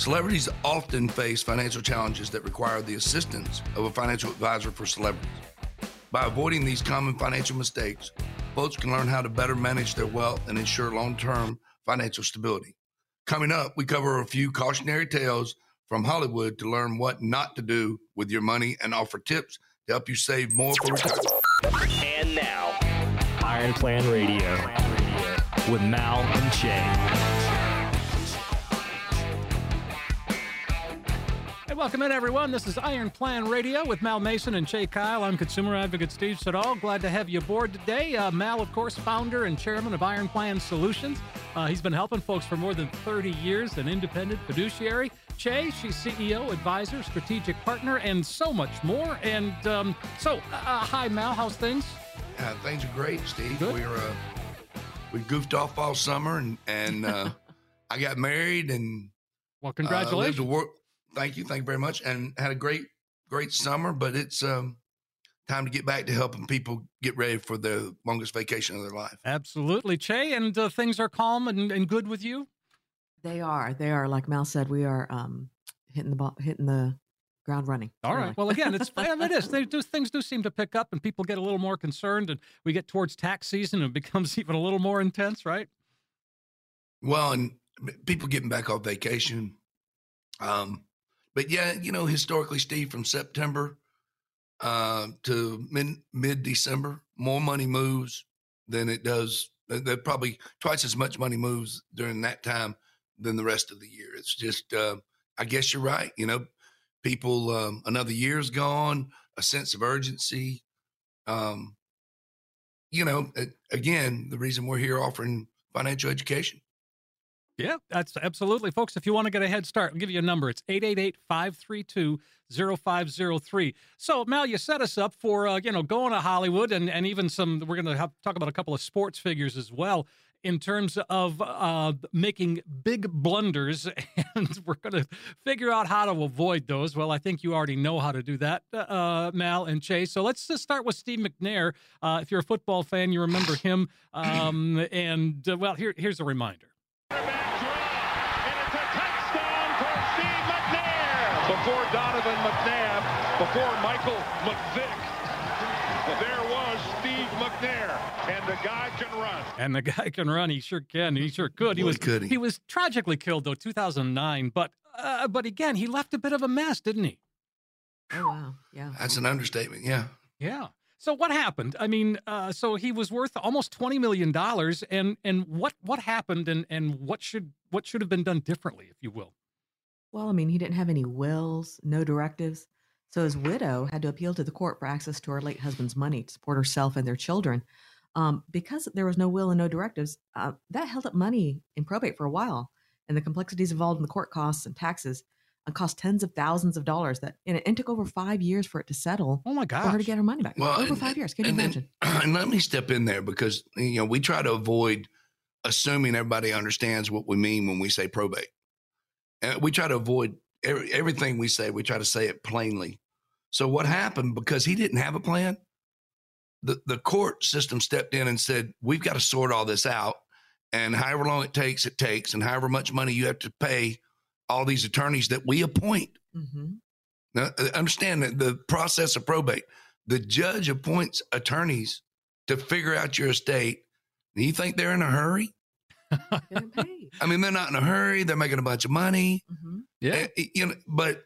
Celebrities often face financial challenges that require the assistance of a financial advisor for celebrities. By avoiding these common financial mistakes, folks can learn how to better manage their wealth and ensure long term financial stability. Coming up, we cover a few cautionary tales from Hollywood to learn what not to do with your money and offer tips to help you save more for retirement. And now, Iron Plan Radio with Mal and Chae. Welcome in, everyone. This is Iron Plan Radio with Mal Mason and Chae Kyle. I'm consumer advocate Steve Siddall. Glad to have you aboard today. Uh, Mal, of course, founder and chairman of Iron Plan Solutions. Uh, he's been helping folks for more than 30 years, an independent fiduciary. Chae, she's CEO, advisor, strategic partner, and so much more. And um, so, uh, hi, Mal. How's things? Uh, things are great, Steve. Good. We're uh, we goofed off all summer, and and uh, I got married and Well, uh, lived congratulations. to work. Thank you, thank you very much, and had a great great summer. But it's um, time to get back to helping people get ready for the longest vacation of their life. Absolutely, Chae. And uh, things are calm and, and good with you? They are. They are. Like Mal said, we are um, hitting the ball, hitting the ground running. All right. really. Well, again, it's yeah, it is. They do things do seem to pick up, and people get a little more concerned, and we get towards tax season, and it becomes even a little more intense, right? Well, and people getting back off vacation. Um, but yeah, you know, historically, Steve, from September uh, to mid December, more money moves than it does. There probably twice as much money moves during that time than the rest of the year. It's just, uh, I guess you're right. You know, people, um, another year's gone, a sense of urgency. Um, you know, again, the reason we're here offering financial education. Yeah, that's absolutely. Folks, if you want to get a head start, I'll give you a number. It's 888-532-0503. So, Mal, you set us up for, uh, you know, going to Hollywood and, and even some, we're going to have, talk about a couple of sports figures as well in terms of uh, making big blunders. And we're going to figure out how to avoid those. Well, I think you already know how to do that, uh, Mal and Chase. So let's just start with Steve McNair. Uh, if you're a football fan, you remember him. Um, and, uh, well, here, here's a reminder. Donovan McNabb, before Michael McVick, there was Steve McNair, and the guy can run. And the guy can run. He sure can. He sure could. He Boy, was could he. was tragically killed though, 2009. But uh, but again, he left a bit of a mess, didn't he? oh wow, yeah. That's an understatement. Yeah. Yeah. So what happened? I mean, uh, so he was worth almost 20 million dollars, and and what what happened, and and what should what should have been done differently, if you will. Well, I mean, he didn't have any wills, no directives. So his widow had to appeal to the court for access to her late husband's money to support herself and their children. Um, because there was no will and no directives, uh, that held up money in probate for a while. And the complexities involved in the court costs and taxes uh, cost tens of thousands of dollars. That and it, it took over five years for it to settle Oh my for her gosh! to get her money back. Well, over and- five years. Can you and then- imagine? and let me step in there because you know we try to avoid assuming everybody understands what we mean when we say probate. And we try to avoid every, everything we say. We try to say it plainly. So what happened because he didn't have a plan? The the court system stepped in and said we've got to sort all this out, and however long it takes, it takes, and however much money you have to pay all these attorneys that we appoint. hmm Now, uh, understand that the process of probate, the judge appoints attorneys to figure out your estate. Do you think they're in a hurry? Getting paid. I mean, they're not in a hurry. They're making a bunch of money. hmm Yeah. Uh, you know, but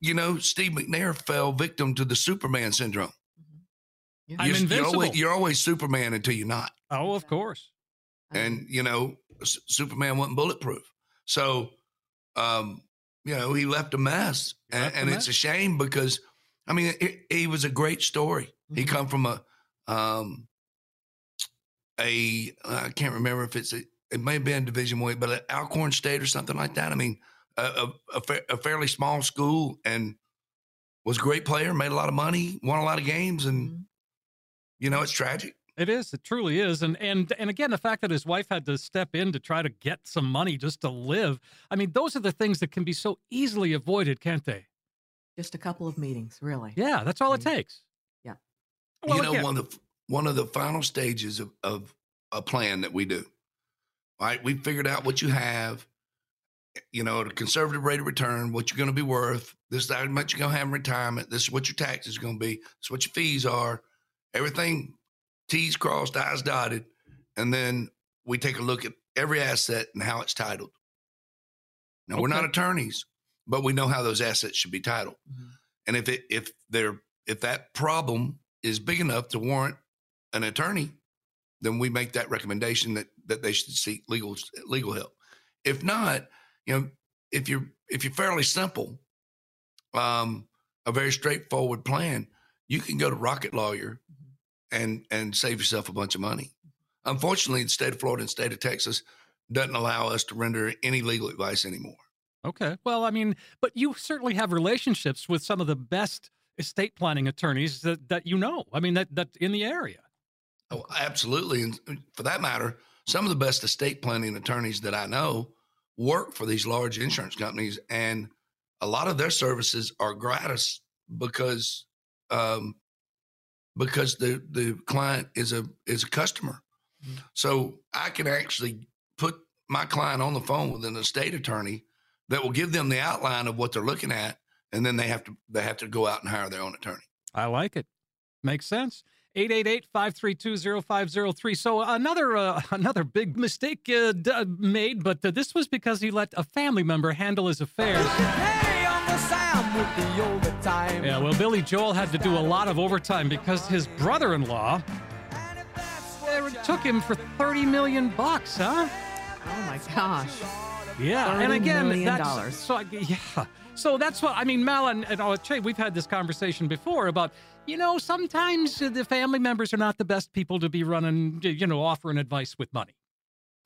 you know, Steve McNair fell victim to the Superman syndrome. Yeah. I'm you're, you're invincible. always, you're always Superman until you're not. Oh, of course. and you know S- superman wasn't bulletproof so um you know he left a mess and, Left a and it's a shame because i mean it, he was a great story he Mhm. come from a um a i can't remember if it's a it may have been division one but an alcorn state or something like that i mean a, a, a, fa- a fairly small school and was a great player made a lot of money won a lot of games and Mhm. you know it's tragic It is. It truly is. And and and again, the fact that his wife had to step in to try to get some money just to live. I mean, those are the things that can be so easily avoided, can't they? Just a couple of meetings, really. Yeah, that's all it takes. Yeah. Well, you know, again- one of the one of the final stages of, of a plan that we do. Right, we figured out what you have. you know, at a conservative rate of return, what you're going to be worth. This is how much you're going to have in retirement. This is what your taxes are going to be. This is what your fees are. Everything T's crossed, I's dotted. And then we take a look at every asset and how it's titled. Now, we're not attorneys, but we know how those assets should be titled. Mhm. And if it if they're if that problem is big enough to warrant an attorney, then we make that recommendation that that they should seek legal legal help. If not, you know, if you're if you're fairly simple, um, a very straightforward plan, you can go to Rocket Lawyer and and save yourself a bunch of money. Unfortunately, the state of Florida and state of Texas doesn't allow us to render any legal advice anymore. Okay. Well, I mean, but you certainly have relationships with some of the best estate planning attorneys that, that you know. I mean, that that in the area. Oh, absolutely. And for that matter, some of the best estate planning attorneys that I know work for these large insurance companies, and a lot of their services are gratis because um, because the the client is a is a customer. Mhm. So I can actually put my client on the phone with an estate attorney that will give them the outline of what they're looking at, and then they have to they have to go out and hire their own attorney. I like it. Makes sense. 888-532-0503. So another uh, another big mistake uh, d- uh, made, but uh, this was because he let a family member handle his affairs. Hey, Uncle Sam with the overtime. Yeah, well, Billy Joel had to do a lot of overtime because his brother-in-law And if that's what you took him for 30 million bucks, huh? Oh my gosh. Yeah, and again, that's dollars. so. I- Yeah, so that's what I mean, Mal and, and uh, Chae. We've had this conversation before about you know sometimes uh, the family members are not the best people to be running, you know, offering advice with money.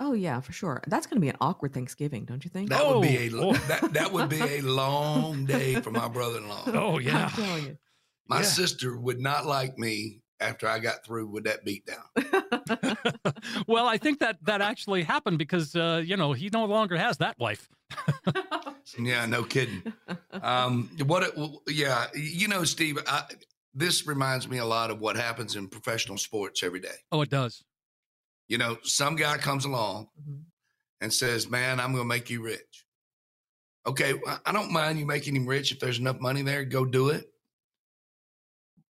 Oh yeah, for sure. That's going to be an awkward Thanksgiving, don't you think? That would be a Oh, oh. that, that would be a long day for my brother-in-law. Oh I'm yeah, telling you. My Yeah. sister would not like me after I got through with that beatdown. well, I think that that actually happened because uh, you know he no longer has that wife. Yeah, no kidding. Um, what? It, well, yeah, you know, Steve. I, this reminds me a lot of what happens in professional sports every day. Oh, it does. You know, some guy comes along Mhm. and says, "Man, I'm going to make you rich." Okay, I- don't mind you making him rich if there's enough money there. Go do it.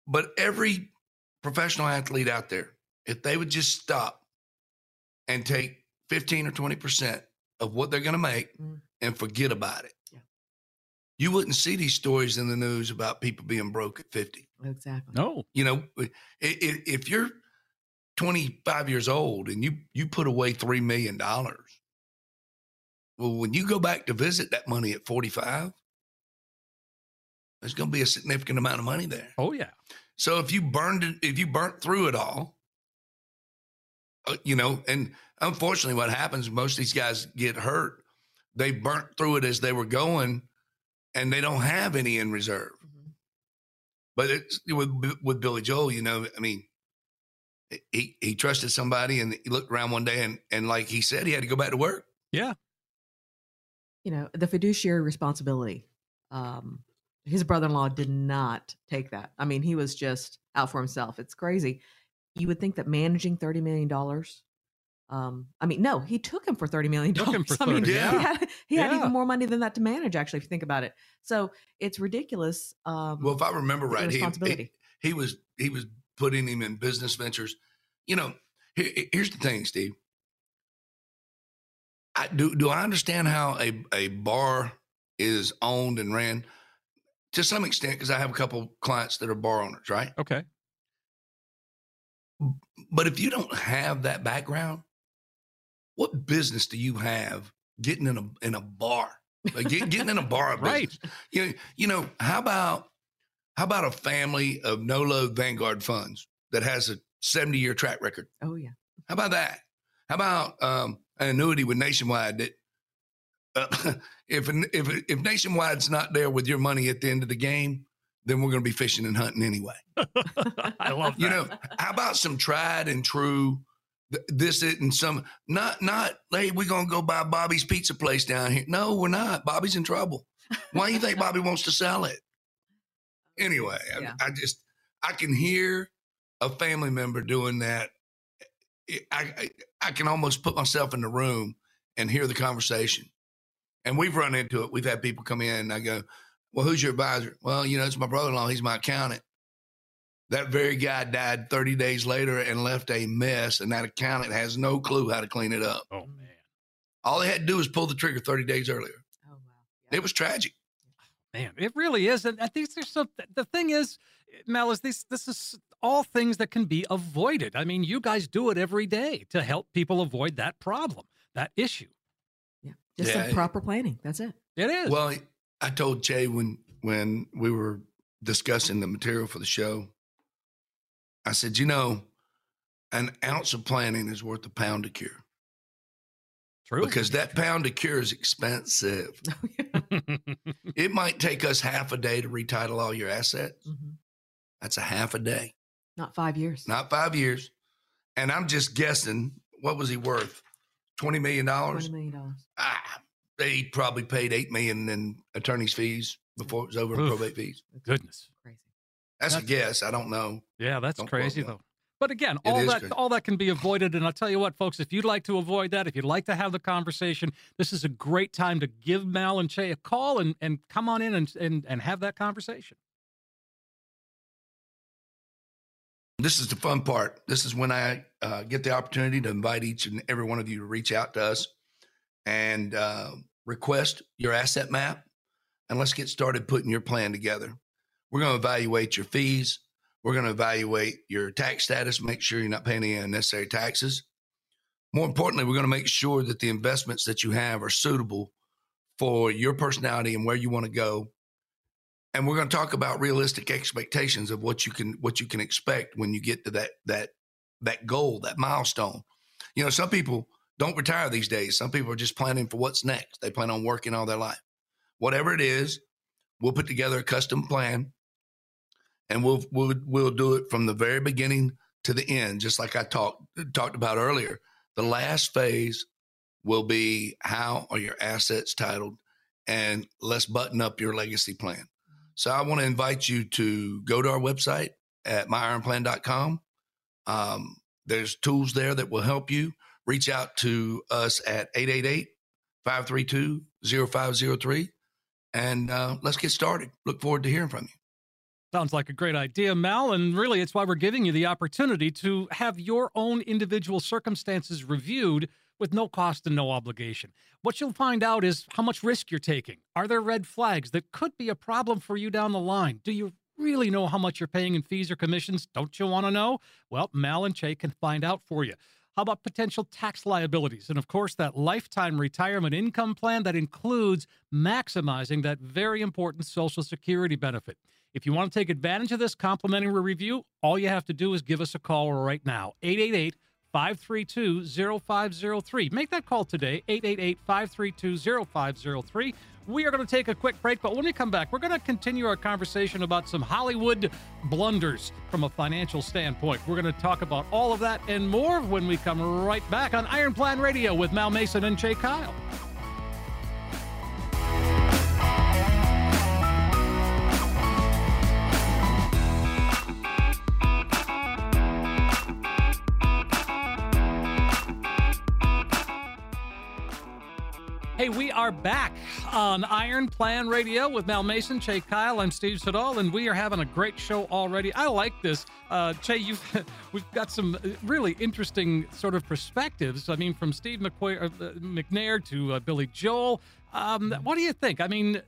But every professional athlete out there, if they would just stop and take 15 or 20 percent of what they're going to make Mm. and forget about it, Yeah. you wouldn't see these stories in the news about people being broke at 50 exactly. No. you know i- i- if you're 25 years old and you you put away 3 million dollars well when you go back to visit that money at 45 there's going to be a significant amount of money there Oh yeah. so if you burned it if you burnt through it all uh, you know and unfortunately what happens most of these guys get hurt they burnt through it as they were going and they don't have any in reserve. But it's with with Billy Joel, you know, I mean, he he trusted somebody, and he looked around one day, and and like he said, he had to go back to work. Yeah. You know, the fiduciary responsibility. Um, his brother-in-law did not take that. I mean, he was just out for himself. It's crazy. You would think that managing thirty million dollars. Um, I mean, no, he took him for thirty million dollars. I mean, 30, he had he had even more money than that to manage. Actually, if you think about it, so it's ridiculous. Um, Well, if I remember right, he, he he was he was putting him in business ventures. You know, here, here's the thing, Steve. I do do I understand how a a bar is owned and ran to some extent because I have a couple clients that are bar owners, right? Okay. But if you don't have that background, what business do you have getting in a in a bar? Like get, getting in a bar, Right. You know, you know how about how about a family of no load Vanguard funds that has a seventy year track record? oh yeah, How about that? How about um, an annuity with Nationwide that uh, if if if Nationwide's not there with your money at the end of the game, then we're going to be fishing and hunting anyway. I love that. You know, how about some tried and true? Th- This it and some not not. Hey, we're gonna go buy Bobby's Pizza Place down here. No, we're not. Bobby's in trouble. Why do you think Bobby wants to sell it? Anyway, I- I, just I can hear a family member doing that. I, I I can almost put myself in the room and hear the conversation. And we've run into it. We've had people come in and I go, Well, who's your advisor? Well, you know, it's my brother in law. He's my accountant. That very guy died 30 days later and left a mess, and that accountant has no clue how to clean it up. Oh man. All they had to do was pull the trigger 30 days earlier. Oh wow. Yeah. It was tragic. Man, it really is. And I think there's some, the thing is, Mal, is this this is all things that can be avoided. I mean, you guys do it every day to help people avoid that problem, that issue. yeah. Just Yeah, some it- proper planning. That's it. It is. Well, I told Chae when when we were discussing the material for the show, I said, you know, an ounce of planning is worth a pound of cure true. because that pound of cure is expensive. It might take us half a day to retitle all your assets. Mhm. That's a half a day, Not five years. not five years. And I'm just guessing, what was he worth? Twenty million dollars. Twenty million dollars. Ah, they probably paid eight million in attorney's fees before it was over in Oof. probate fees. Goodness. Crazy. That's, That's- a guess. I don't know. Yeah, that's Don't crazy though. But again, It all that crazy. all that can be avoided. And I'll tell you what, folks, if you'd like to avoid that, if you'd like to have the conversation, this is a great time to give Mal and Chae a call and, and come on in and, and, and have that conversation. This is the fun part. This is when I uh, get the opportunity to invite each and every one of you to reach out to us and uh, request your asset map. And let's get started putting your plan together. We're going to evaluate your fees. We're going to evaluate your tax status, make sure you're not paying any unnecessary taxes. More importantly, we're going to make sure that the investments that you have are suitable for your personality and where you want to go. And we're going to talk about realistic expectations of what you can what you can expect when you get to that that that goal, that milestone. You know, some people don't retire these days. Some people are just planning for what's next. They plan on working all their life. Whatever it is, we'll put together a custom plan and we'll we'll we'll do it from the very beginning to the end, just like I talked talked about earlier. The last phase will be how are your assets titled, and let's button up your legacy plan. So I want to invite you to go to our website at myironplan.com. Um, there's tools there that will help you. Reach out to us at 888 532 0503 and uh, let's get started. Look forward to hearing from you. Sounds like a great idea, Mal. And really, it's why we're giving you the opportunity to have your own individual circumstances reviewed with no cost and no obligation. What you'll find out is how much risk you're taking. Are there red flags that could be a problem for you down the line? Do you really know how much you're paying in fees or commissions? Don't you want to know? Well, Mal and Chae can find out for you. How about potential tax liabilities? And of course, that lifetime retirement income plan that includes maximizing that very important Social Security benefit. If you want to take advantage of this complimentary review, all you have to do is give us a call right now 888 532 0503. Make that call today 888 532 0503. We are going to take a quick break, but when we come back, we're going to continue our conversation about some Hollywood blunders from a financial standpoint. We're going to talk about all of that and more when we come right back on Iron Plan Radio with Mal Mason and Chae Kyle. Hey, we are back on Iron Plan Radio with Mal Mason, Chae Kyle. I'm Steve Siddall, and we are having a great show already. I like this. Uh, Chae, you've we've got some really interesting sort of perspectives. I mean, from Steve McQuair, uh, McNair to uh, Billy Joel. Um, what do you think? I mean,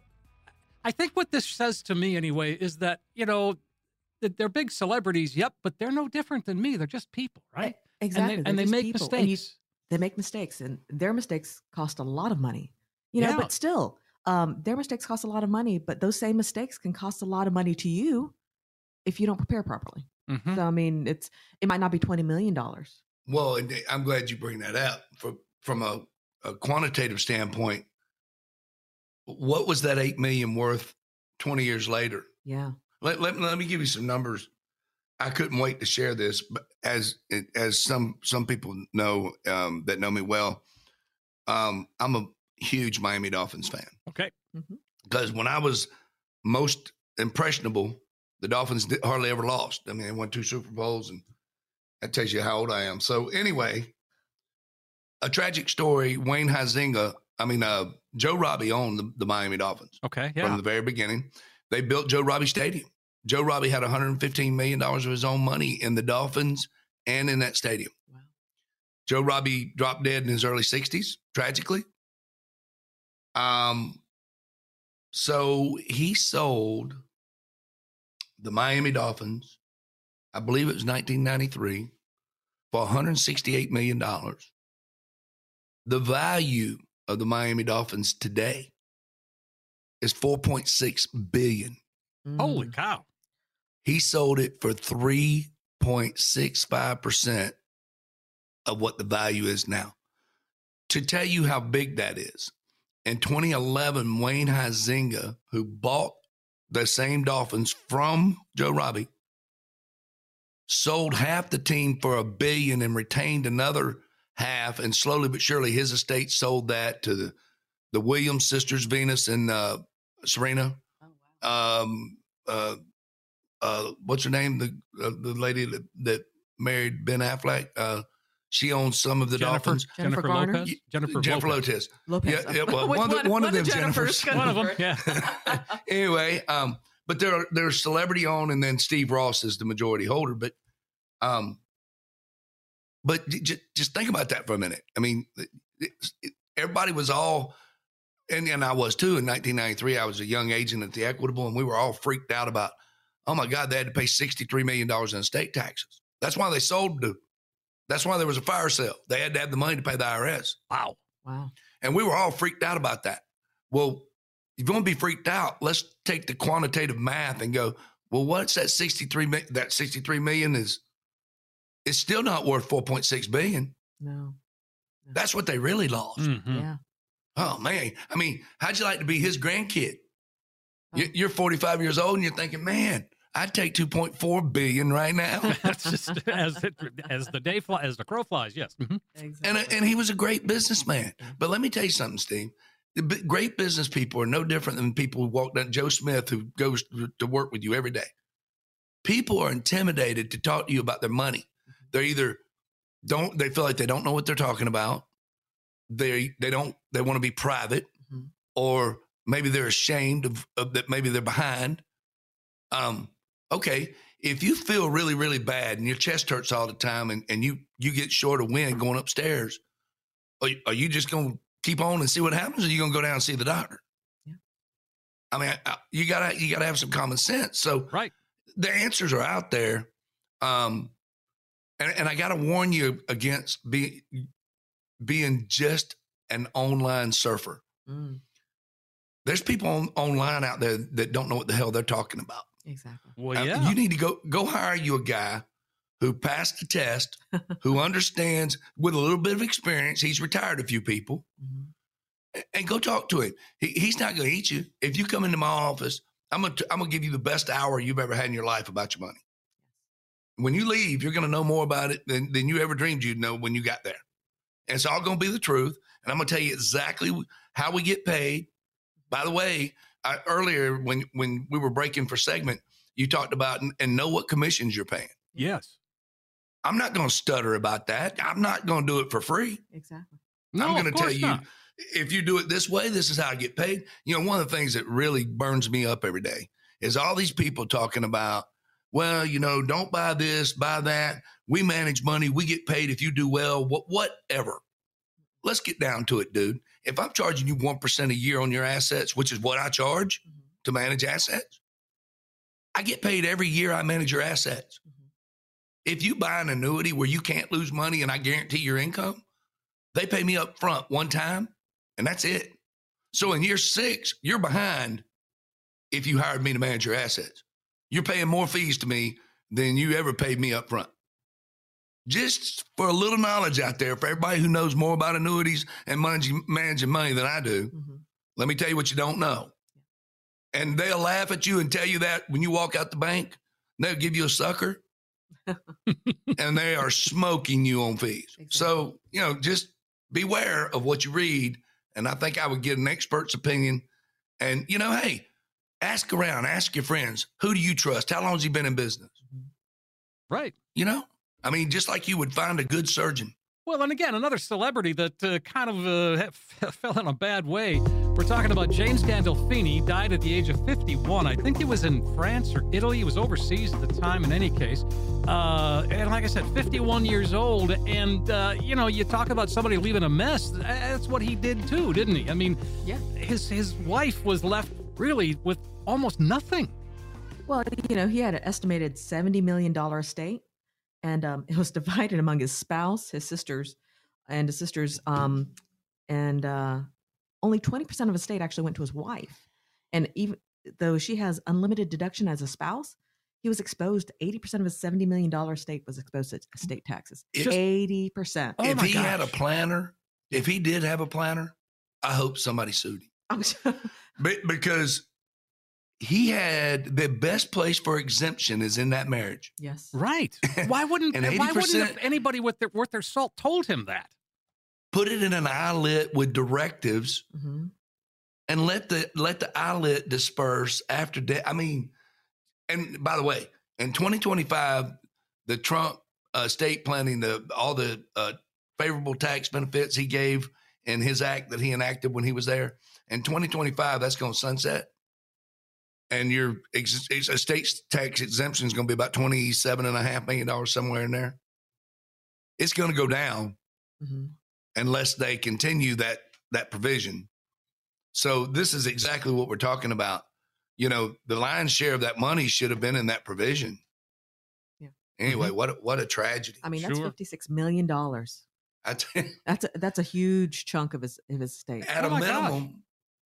I think what this says to me anyway is that you know they're big celebrities, yep, but they're no different than me. They're just people, right? Exactly. And they, and they make people. mistakes. And you- they make mistakes and their mistakes cost a lot of money you know Yeah. but still um, their mistakes cost a lot of money but those same mistakes can cost a lot of money to you if you don't prepare properly Mhm. so i mean it's it might not be 20 million dollars Well, and I'm glad you bring that up. From from a, a quantitative standpoint, what was that eight million worth 20 years later? yeah Let, let, let me give you some numbers. I couldn't wait to share this, but as as some some people know um, that know me well, um, I'm a huge Miami Dolphins fan. Okay. because when I was most impressionable, the Dolphins hardly ever lost. I mean, they won two Super Bowls, and that tells you how old I am. So anyway, a tragic story. Wayne Huizinga I mean, uh, Joe Robbie owned the, the Miami Dolphins Okay. yeah. from the very beginning. They built Joe Robbie Stadium. Joe Robbie had 115 million dollars of his own money in the Dolphins and in that stadium. Wow. Joe Robbie dropped dead in his early 60s, tragically. Um, so he sold the Miami Dolphins, I believe it was 1993, for 168 million dollars. The value of the Miami Dolphins today is 4.6 billion. Holy Mm. cow. He sold it for 3.65% of what the value is now. To tell you how big that is, in 2011, Wayne Huizinga, who bought the same Dolphins from Joe Robbie, sold half the team for a billion and retained another half. And slowly but surely, his estate sold that to the, the Williams sisters, Venus and uh, Serena Oh, wow. um uh uh what's her name the uh, the lady that, that married Ben Affleck uh she owns some of the Jennifer, Dolphins Jennifer Jennifer Garner? Lopez. Jennifer, Jennifer Lopez. Lopez Lopez. yeah, yeah, well, Which one of the- one of them Jennifers. couldn't One of them. Yeah. anyway um but they're they're celebrity owned and then Steve Ross is the majority holder but um but just, just think about that for a minute I mean it, it, everybody was all and, and I was too in 1993 I was a young agent at the Equitable and we were all freaked out about oh my God they had to pay 63 million dollars in estate taxes that's why they sold the that's why there was a fire sale they had to have the money to pay the IRS Wow. Wow. and we were all freaked out about that. Well, if you want to be freaked out, let's take the quantitative math and go, well, what's that 63 mi- that 63 million is it's still not worth 4.6 billion. No. That's what they really lost. Mhm. Yeah. Oh man. I mean, how'd you like to be his grandkid? Oh. You're 45 years old and you're thinking, man, I'd take 2.4 billion right now. That's just as it, as the day fly, as the crow flies. Yes. Mhm. Exactly. and, and he was a great businessman. But let me tell you something, Steve. The b- great business people are no different than people who walk down. Joe Smith, who goes to- work with you every day. People are intimidated to talk to you about their money. They're either don't they feel like they don't know what they're talking about. They they don't they want to be private, Mhm. or maybe they're ashamed of, of that. Maybe they're behind. Um. Okay, if you feel really really bad and your chest hurts all the time, and, and you you get short of wind going upstairs, are, you- are you just going to keep on and see what happens, or you going to go down and see the doctor? Yeah. I mean, I, you gotta you gotta have some common sense. So Right. the answers are out there, um, and and I gotta warn you against being being just an online surfer. Mm, There's people on, online out there that don't know what the hell they're talking about. Exactly. Well, Uh, yeah. You need to go go hire you a guy who passed the test, who understands with a little bit of experience. He's retired a few people, Mhm. a- and go talk to him. He, he's not going to eat you. If you come into my office, I'm gonna I'm gonna give you the best hour you've ever had in your life about your money. When you leave, you're going to know more about it than, than you ever dreamed you'd know when you got there. And it's all going to be the truth. And I'm going to tell you exactly how we get paid. By the way, I, earlier when when we were breaking for segment, you talked about and, and know what commissions you're paying. yes. I'm not going to stutter about that. I'm not going to do it for free. Exactly. No, I'm going to tell you not. if you do it this way, this is how I get paid. You know, one of the things that really burns me up every day is all these people talking about, well, you know, don't buy this, buy that. We manage money. We get paid if you do well, wh- whatever. Let's get down to it, dude. If I'm charging you 1% a year on your assets, which is what I charge Mhm. to manage assets, I get paid every year I manage your assets. Mhm. If you buy an annuity where you can't lose money and I guarantee your income, they pay me up front one time and that's it. So in year six, you're behind if you hired me to manage your assets. You're paying more fees to me than you ever paid me up front. Just for a little knowledge out there, for everybody who knows more about annuities and managing, managing money than I do, Mhm. let me tell you what you don't know. And they'll laugh at you and tell you that when you walk out the bank, they'll give you a sucker and they are smoking you on fees. So, you know, just beware of what you read. And I think I would get an expert's opinion. And, you know, hey, ask around, ask your friends, who do you trust? How long has he been in business? Right. You know, I mean, just like you would find a good surgeon, Well, and again, another celebrity that uh, kind of uh, fell in a bad way. We're talking about James Gandolfini, died at the age of 51. I think he was in France or Italy. He was overseas at the time, in any case. Uh, and like I said, 51 years old. And, uh, you know, you talk about somebody leaving a mess. That's what he did too, didn't he? I mean, Yeah. his, his wife was left really with almost nothing. Well, you know, he had an estimated $70 million estate, and um, it was divided among his spouse, his sisters, and his sisters. Um, and uh, only 20% of his estate actually went to his wife. And even though she has unlimited deduction as a spouse, he was exposed to 80% of his $70 million estate was exposed to estate taxes. 80%. Oh if my he had a planner, if he did have a planner, I hope somebody sued him. Be- because he had the best place for exemption is in that marriage. yes. Right. Why wouldn't, And why wouldn't 80% anybody with their, worth their salt told him that? Put it in an ILIT with directives hmm and let the let the ILIT disperse after that. I mean, and by the way, in 2025, the Trump uh, estate planning, the all the uh, favorable tax benefits he gave in his act that he enacted when he was there, in 2025, that's going to sunset. And your ex- ex- estate tax exemption is going to be about twenty-seven and a half million dollars somewhere in there. It's going to go down hmm unless they continue that that provision. So this is exactly what we're talking about. You know, the lion's share of that money should have been in that provision. Yeah. Anyway, what a, what a tragedy. I mean, that's Sure. $56 million. I tell you, That's a, that's a huge chunk of his, of his estate. at Oh a minimum, gosh.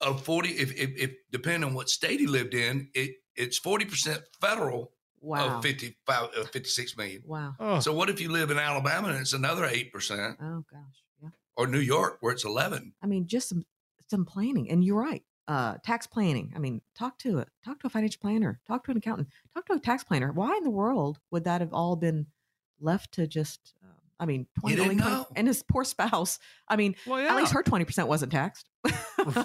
Minimum of forty, if, if if depending on what state he lived in, it it's forty percent federal Wow. of 55, uh, 56 million. Wow. Oh, So what if you live in Alabama and it's another eight percent, Oh gosh. Yeah. or New York where it's eleven? I mean, just some some planning. And you're right. Uh, tax planning. I mean, talk to it. Talk to a financial planner. Talk to an accountant. Talk to a tax planner. Why in the world would that have all been left to just? I mean, twenty didn't know. and his poor spouse. I mean, well, at least her twenty percent wasn't taxed.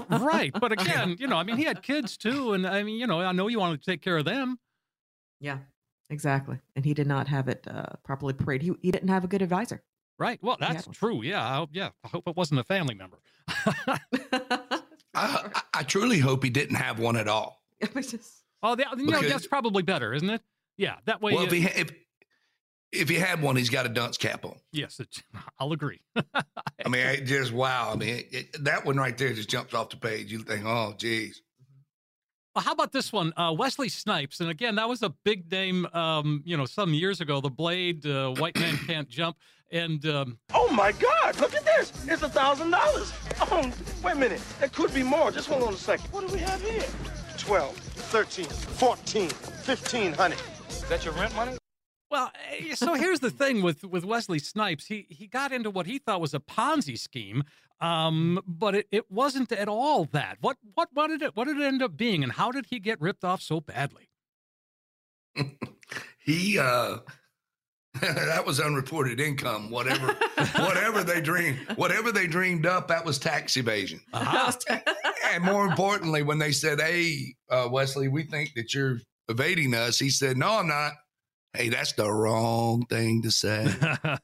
right. But again, you know, I mean, he had kids too. And I mean, you know, I know you wanted to take care of them. Yeah. Exactly. And he did not have it uh, properly paraded. He, he didn't have a good advisor. Right. Well, that's true. Yeah. I, hope- yeah. I hope it wasn't a family member. I, I, I truly hope he didn't have one at all. Just- oh, that, you know, that's probably better, isn't it? Yeah. That way. Well, you- if he if if he had one, he's got a dunce cap on. yes, it, I'll agree. I mean, it just wow. I mean, it, it- that one right there just jumps off the page. You think, oh, geez. Well, how about this one? Uh, Wesley Snipes. And again, that was a big name, um, you know, some years ago. The Blade, uh, White Man Can't Jump. And um, Oh my God! Look at this. It's a thousand dollars. Oh, wait a minute. There could be more. Just hold on a second. What do we have here? 12, 13, 14, 15, honey. Is that your rent money? Well, eh, so here's the thing with with Wesley Snipes. He he got into what he thought was a Ponzi scheme, um, but it, it wasn't at all that. What what what did it what did it end up being, and how did he get ripped off so badly? He uh that was unreported income. Whatever, whatever they dreamed, whatever they dreamed up, that was tax evasion. Aha. And more importantly, when they said, "Hey, uh, Wesley, we think that you're evading us," he said, "No, I'm not." Hey, that's the wrong thing to say.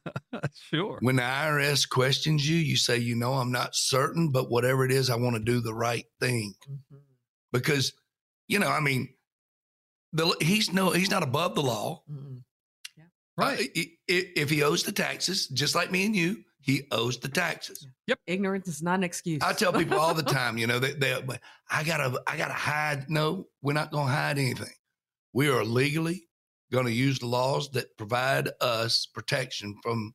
sure. When the IRS questions you, you say, you know, I'm not certain, but whatever it is, I want to do the right thing. Mhm. Because, you know, I mean, the he's no, he's not above the law. Mm. Right. Uh, i- i- if he owes the taxes, just like me and you, he owes the taxes. Yep. Ignorance is not an excuse. I tell people all the time, you know, they, they, I gotta, I gotta hide. No, we're not gonna hide anything. We are legally going to use the laws that provide us protection from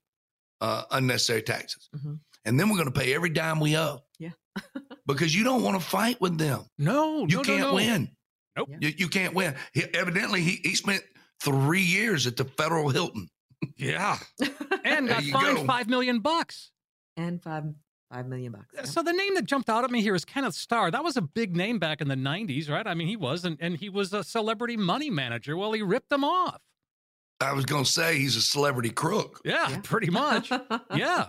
uh, unnecessary taxes, Mhm. and then we're going to pay every dime we owe. Yeah. because you don't want to fight with them. No, You no, no, can't no. win. Nope. Yeah. You, you can't win. He, evidently, he, he spent three years at the Federal Hilton. Yeah, and got fined go. five million bucks. and five five million bucks. yeah. So the name that jumped out at me here is Kenneth Starr. That was a big name back in the '90s, right? I mean, he was, and, and he was a celebrity money manager. Well, he ripped them off. I was going to say he's a celebrity crook. Yeah, Yeah. pretty much. Yeah.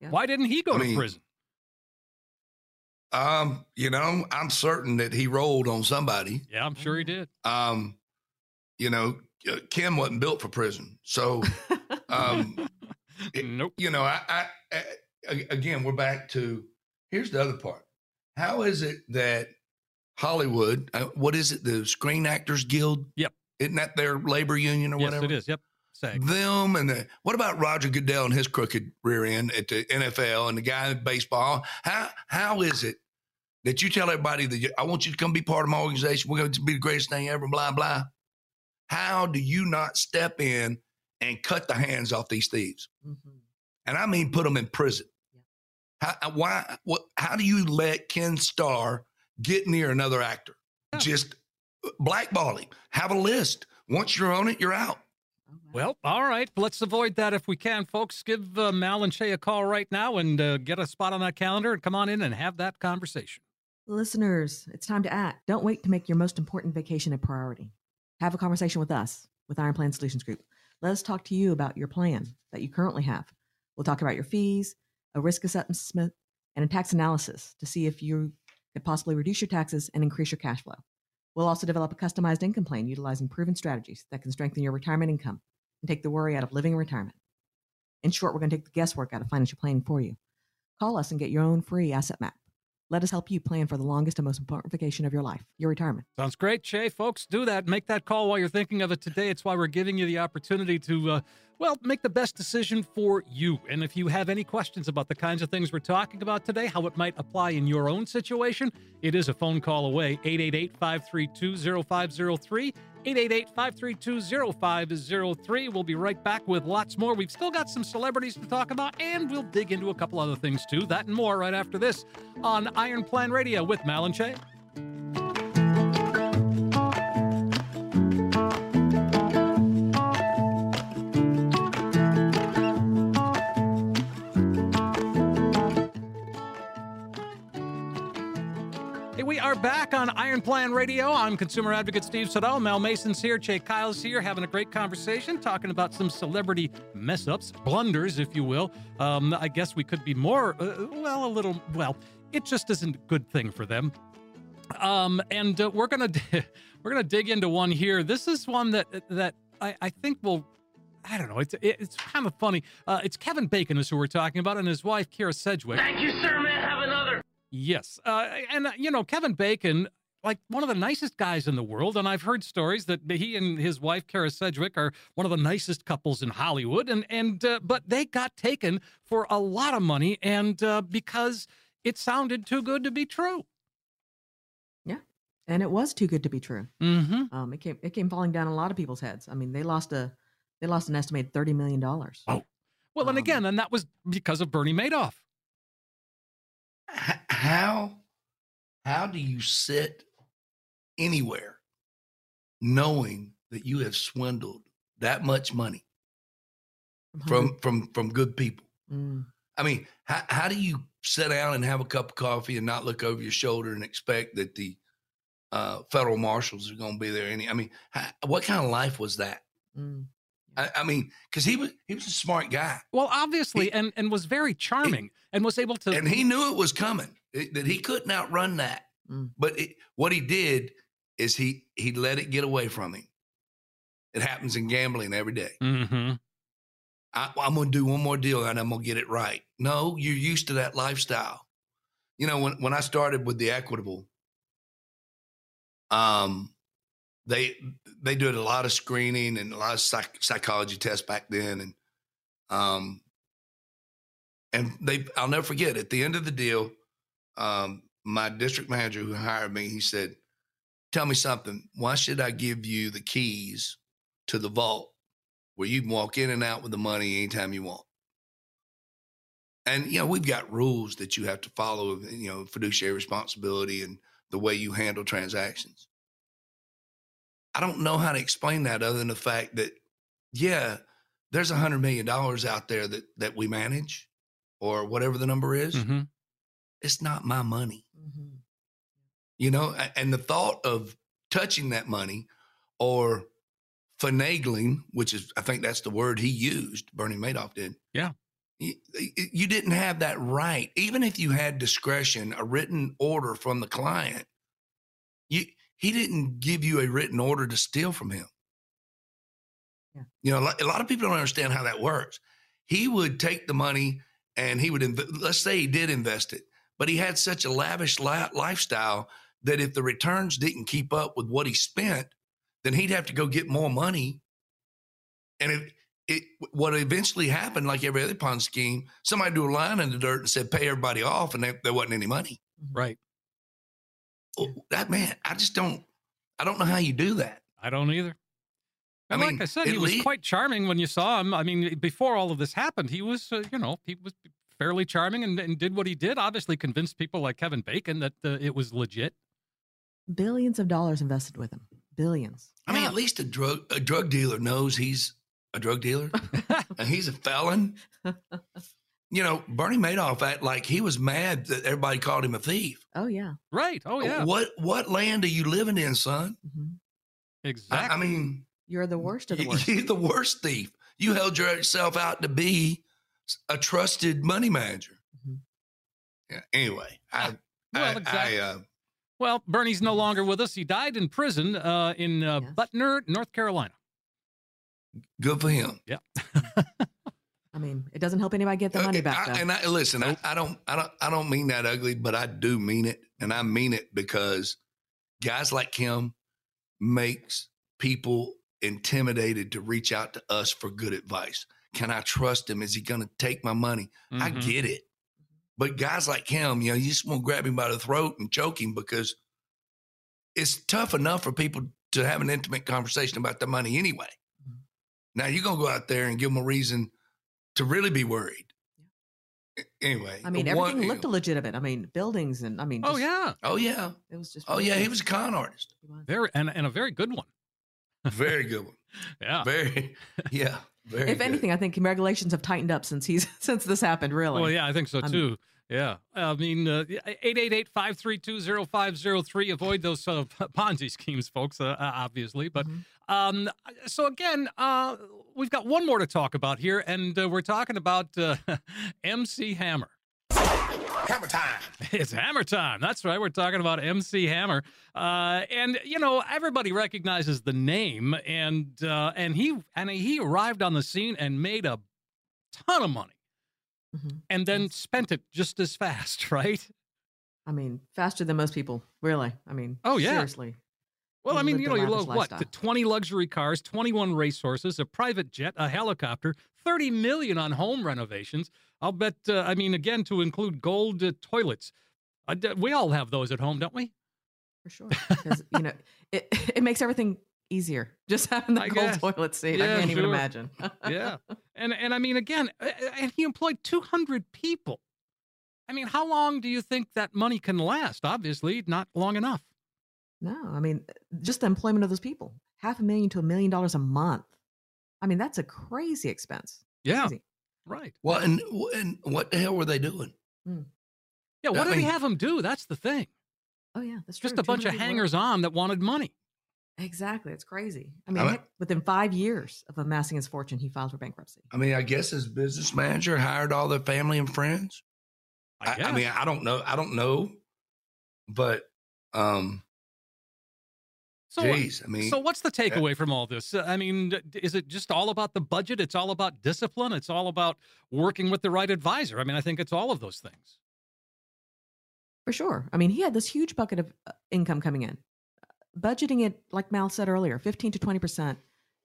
Yeah. Why didn't he go I to mean, prison? Um, you know, I'm certain that he rolled on somebody. Yeah, I'm sure he Mm-hmm. did. Um, you know, uh, Kim wasn't built for prison, so um, It- nope. you know, I, I, I a- again, we're back to here's the other part. How is it that Hollywood, uh, what is it, the Screen Actors Guild? Yep. Isn't that their labor union or Yes, whatever? it is. Yep. SAG. Them and the, what about Roger Goodell and his crooked rear end at the NFL and the guy in baseball? How how is it that you tell everybody that you- I want you to come be part of my organization? We're going to be the greatest thing ever. Blah blah. How do you not step in and cut the hands off these thieves? Mhm. and I mean put them in prison. How, uh, why? What? How do you let Ken Starr get near another actor? Yeah. Just uh, blackball him. Have a list. Once you're on it, you're out. Well, all right. Let's avoid that if we can, folks. Give uh, Mal and Chae a call right now and uh, get a spot on that calendar and come on in and have that conversation. Listeners, it's time to act. Don't wait to make your most important vacation a priority. Have a conversation with us, with Iron Plan Solutions Group. Let us talk to you about your plan that you currently have. We'll talk about your fees, a risk assessment, and a tax analysis to see if you could possibly reduce your taxes and increase your cash flow. We'll also develop a customized income plan utilizing proven strategies that can strengthen your retirement income and take the worry out of living in retirement. In short, we're going to take the guesswork out of financial planning for you. Call us and get your own free asset map. Let us help you plan for the longest and most important vacation of your life, your retirement. Sounds great, Chae. Folks, do that. Make that call while you're thinking of it today. It's why we're giving you the opportunity to, uh, well, make the best decision for you. And if you have any questions about the kinds of things we're talking about today, how it might apply in your own situation, it is a phone call away 888 532 0503. 888 532 0503. We'll be right back with lots more. We've still got some celebrities to talk about, and we'll dig into a couple other things too. That and more right after this on Iron Plan Radio with Mal and. Back on Iron Plan Radio. I'm consumer advocate Steve Siddall. Mal Mason's here. Chae Kyle's here, having a great conversation, talking about some celebrity mess ups, blunders, if you will. Um, I guess we could be more, uh, well, a little, well, it just isn't a good thing for them. Um, and uh, we're gonna we're gonna dig into one here. This is one that that I, I think will. I don't know. It's it's kind of funny. Uh, it's Kevin Bacon is who we're talking about, and his wife Kyra Sedgwick. Thank you, sir. Another? Yes. Uh, and, uh, you know, Kevin Bacon, like one of the nicest guys in the world. And I've heard stories that he and his wife, Kara Sedgwick, are one of the nicest couples in Hollywood. And, and, uh, but they got taken for a lot of money and, uh, because it sounded too good to be true. Yeah. And it was too good to be true. Mm-hmm. Um, it came it came falling down a lot of people's heads. I mean, they lost a they lost an estimated thirty million dollars. Oh. Well, and Um, again, and that was because of Bernie Madoff. H- How how do you sit anywhere knowing that you have swindled that much money from from from good people? Mm, I mean, how, how do you sit down and have a cup of coffee and not look over your shoulder and expect that the uh, federal marshals are going to be there? Any, I mean, how, what kind of life was that? mm. I, I mean, because he was he was a smart guy, Well, obviously, He- and, and was very charming and was able to. and he knew it was coming. It- that he couldn't outrun that. Mm. But it, what he did is he he let it get away from him. It happens in gambling every day. hmm I, I'm going to do one more deal and I'm going to get it right. No, you're used to that lifestyle. You know, when, when I started with the equitable, um, they they did a lot of screening and a lot of psych, psychology tests back then, and um, and they I'll never forget at the end of the deal, um, my district manager who hired me, he said, "Tell me something. Why should I give you the keys to the vault where you can walk in and out with the money anytime you want?" And you know we've got rules that you have to follow. You know fiduciary responsibility and the way you handle transactions. I don't know how to explain that other than the fact that, yeah, there's a hundred million dollars out there that that we manage, or whatever the number is. hmm It's not my money, Mhm. you know. And the thought of touching that money or finagling, which is I think that's the word he used, Bernie Madoff did. Yeah. You, you didn't have that right, even if you had discretion, a written order from the client. You he didn't give you a written order to steal from him. Yeah. You know, a lot, a lot of people don't understand how that works. he would take the money and he would, inv- let's say he did invest it, but he had such a lavish li- lifestyle that if the returns didn't keep up with what he spent, then he'd have to go get more money. And it, it what eventually happened, like every other Ponzi scheme, somebody drew a line in the dirt and said, pay everybody off, and there, there wasn't any money. Right. Oh, that man, I just don't, I don't know how you do that. I don't either. I And like I said, he was lea- quite charming when you saw him. I mean, before all of this happened, he was, uh, you know, he was fairly charming and, and did what he did. Obviously, convinced people like Kevin Bacon that uh, it was legit. Billions of dollars invested with him. Billions. I mean, at least a drug a drug dealer knows he's a drug dealer and he's a felon. You know, Bernie Madoff act like he was mad that everybody called him a thief. Oh yeah. Right. Oh yeah. What what land are you living in, son? hmm Exactly. I mean, You're the worst of the worst. you're the worst thief. You held yourself out to be a trusted money manager. Mhm. Yeah. Anyway, I, Well, I, exactly. I, uh, well, Bernie's no longer with us. He died in prison uh, in uh, Yes. Butner, North Carolina. good for him. Yeah. I mean, it doesn't help anybody get their money back. I- and I, listen, I, I don't, I don't, I don't mean that ugly, but I do mean it, and I mean it because guys like him makes people intimidated to reach out to us for good advice. Can I trust him? Is he going to take my money? I Mhm. get it, but guys like him, you know, you just want to grab him by the throat and choke him because it's tough enough for people to have an intimate conversation about their money anyway. Mhm. Now you're going to go out there and give them a reason to really be worried. A- Anyway, I mean, one- everything looked legitimate. I mean, buildings and I mean, Oh yeah, Oh yeah, it was just. oh yeah. He was a con artist. Very and and a very good one. Very good one. Yeah. Very, yeah. Very. If good. anything, I think regulations have tightened up since he's since this happened. Really. Well, yeah, I think so I'm- too. Yeah. I mean, uh, 888-532-0503. Avoid those uh, Ponzi schemes, folks, uh, obviously. But Mhm. um, so again, uh, we've got one more to talk about here, and uh, we're talking about uh, MC Hammer. Hammer time. It's Hammer time. That's right. We're talking about MC Hammer, uh, and you know everybody recognizes the name, and uh, and he and he arrived on the scene and made a ton of money, Mhm. and then Yes. spent it just as fast, right? I mean, faster than most people. Really. I mean. Oh, yeah. Seriously. Well, I mean, you know, you look what? The 20 luxury cars, 21 racehorses, a private jet, a helicopter, 30 million on home renovations. I'll bet, uh, I mean, again, to include gold uh, toilets. Uh, we all have those at home, don't we? For sure. Because you know, it it makes everything easier. Just having the I cold guess. toilet seat. Yeah, I can't even imagine. Yeah. and and I mean, again, and he employed 200 people. I mean, how long do you think that money can last? Obviously, not long enough. No, I mean, just the employment of those people, half a million to a million dollars a month. I mean, that's a crazy expense. Yeah. Crazy. Right. Well, and and what the hell were they doing? Yeah. What I did he mean- have them do? That's the thing. Oh yeah, that's Just true. a bunch of people work. hangers on that wanted money. Exactly, it's crazy. I mean, I- heck, within five years of amassing his fortune, he filed for bankruptcy. I mean, I guess his business manager hired all their family and friends. I, I. I mean, I don't know. I don't know, but um, so, what- geez, I mean, So what's the takeaway from all this? Uh, I mean, is it just all about the budget? It's all about discipline. It's all about working with the right advisor. I mean, I think it's all of those things. For sure. I mean, he had this huge bucket of uh, income coming in. Budgeting it, like Mal said earlier, 15 to 20%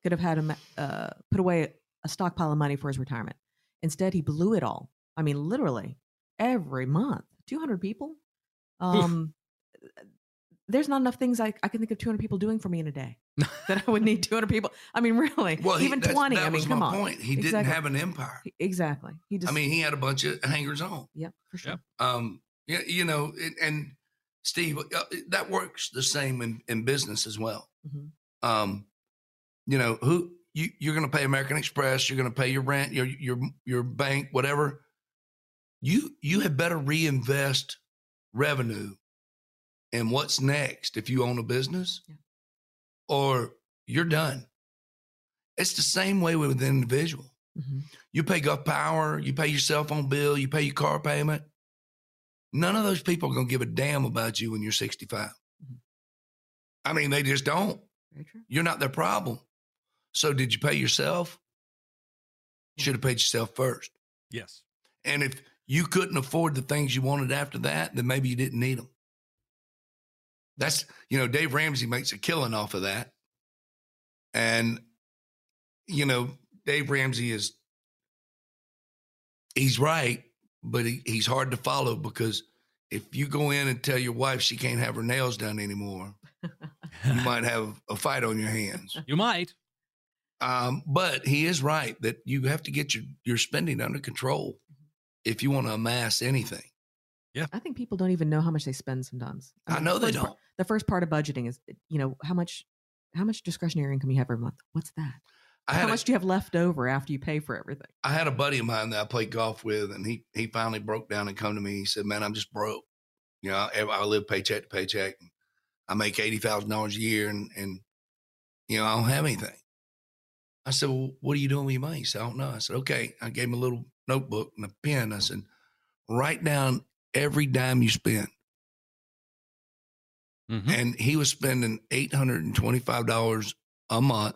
could have had him uh, put away a stockpile of money for his retirement. Instead, he blew it all. I mean, literally every month. 200 people? Um, there's not enough things I, I can think of 200 people doing for me in a day that I would need 200 people. I mean, really, well, even that's- 20. That I mean, was come my on. point. He didn't have an empire. He- Exactly. He just, I mean, he had a bunch of hangers on. yeah, for sure. Yep. Um, yeah, you know, and, and Steve, uh, that works the same in, in business as well. Mhm. Um, you know, who you you're going to pay American Express, you're going to pay your rent, your your your bank, whatever. You you had better reinvest revenue in what's next if you own a business, Yeah. or you're done. It's the same way with an individual. Mhm. You pay Gulf Power, you pay your cell phone bill, you pay your car payment. None of those people are going to give a damn about you when you're 65. Mhm. I mean, they just don't. Very true. You're not their problem. So, did you pay yourself? You should have paid yourself first. Yes. And if you couldn't afford the things you wanted after that, then maybe you didn't need them. That's, you know, Dave Ramsey makes a killing off of that. And, you know, Dave Ramsey is, he's right, but he, he's hard to follow because if you go in and tell your wife she can't have her nails done anymore, you might have a fight on your hands. You might. Um, but he is right that you have to get your, your spending under control if you want to amass anything. Yeah. I think people don't even know how much they spend sometimes. I mean, know they don't. The first part of budgeting is, you know, how much how much discretionary income you have every month. What's that? How had, a, much do you have left over after you pay for everything? I had a buddy of mine that I played golf with, and he he finally broke down and come to me. He said, "Man, I'm just broke. You know, I, I live paycheck to paycheck. And I make eighty thousand dollars a year, and and you know, I don't have anything." I said, "Well, what are you doing with your money?" He said, "I don't know." I said, "Okay." I gave him a little notebook and a pen. I said, "Write down every dime you spend." Mhm. and he was spending eight hundred and twenty-five dollars a month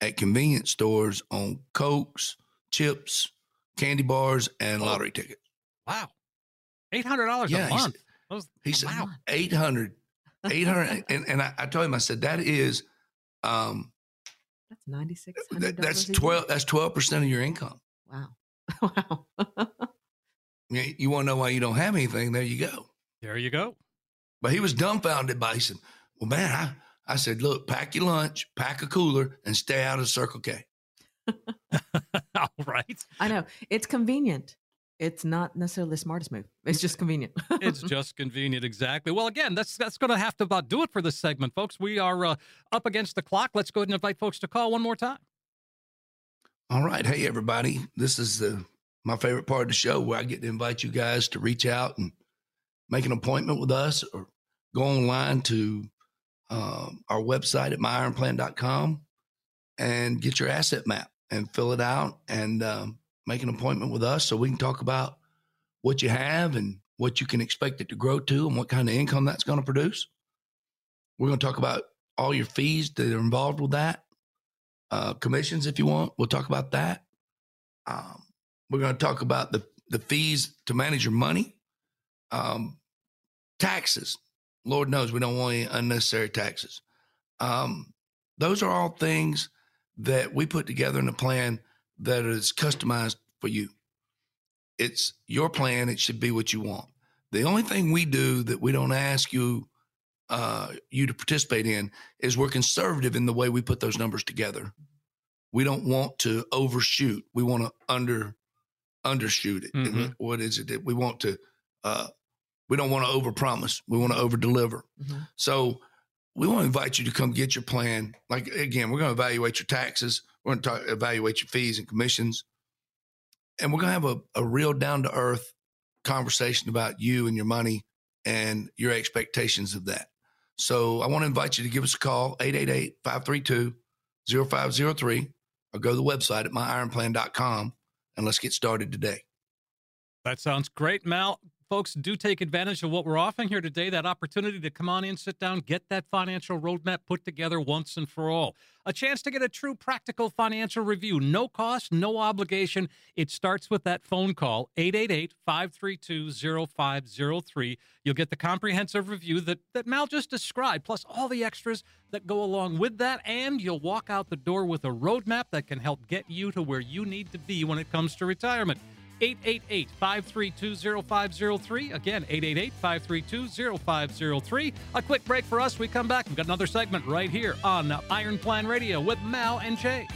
at convenience stores on cokes, chips, candy bars, and Oh. lottery tickets. Wow. Eight hundred dollars Yeah, a he month. That was- He said wow. 800, 800 and, and I, I told him, I said that is, um, That's ninety six that, that's twelve, that's twelve percent of your income. Wow. wow. You, you want to know why you don't have anything? There you go. There you go. But he was dumbfounded by. He said, "Well, man, I, I said, look, pack your lunch, pack a cooler, and stay out of Circle K." All right. I know it's convenient. It's not necessarily the smartest move. It's just convenient. It's just convenient, exactly. Well, again, that's that's going to have to about do it for this segment, folks. We are uh, up against the clock. Let's go ahead and invite folks to call one more time. All right. Hey, everybody. This is the, my favorite part of the show where I get to invite you guys to reach out and make an appointment with us or go online to um, our website at myironplan.com and get your asset map and fill it out and um, make an appointment with us so we can talk about what you have and what you can expect it to grow to and what kind of income that's going to produce. We're going to talk about all your fees that are involved with that uh, commissions if you want. We'll talk about that. Um, we're going to talk about the, the fees to manage your money, um, taxes. Lord knows we don't want any unnecessary taxes. Um, those are all things that we put together in a plan that is customized for you. It's your plan. It should be what you want. The only thing we do that we don't ask you uh, you to participate in is we're conservative in the way we put those numbers together. We don't want to overshoot. We want to under undershoot it. Mhm. What is it that we want to? Uh, we don't want to overpromise. We want to overdeliver. Mhm. So we want to invite you to come get your plan. Like again, we're going to evaluate your taxes. We're going to talk, evaluate your fees and commissions, and we're going to have a, a real down to earth conversation about you and your money and your expectations of that. So I want to invite you to give us a call, 888-532-0503, or go to the website at myironplan.com and let's get started today. That sounds great, Mal. Folks, do take advantage of what we're offering here today that opportunity to come on in, sit down, get that financial roadmap put together once and for all. A chance to get a true practical financial review. No cost, no obligation. It starts with that phone call, 888 532 0503. You'll get the comprehensive review that, that Mal just described, plus all the extras that go along with that. And you'll walk out the door with a roadmap that can help get you to where you need to be when it comes to retirement. 888 532 0503. Again, 888 532 0503. A quick break for us. We come back. We've got another segment right here on Iron Plan Radio with Mal and Chae.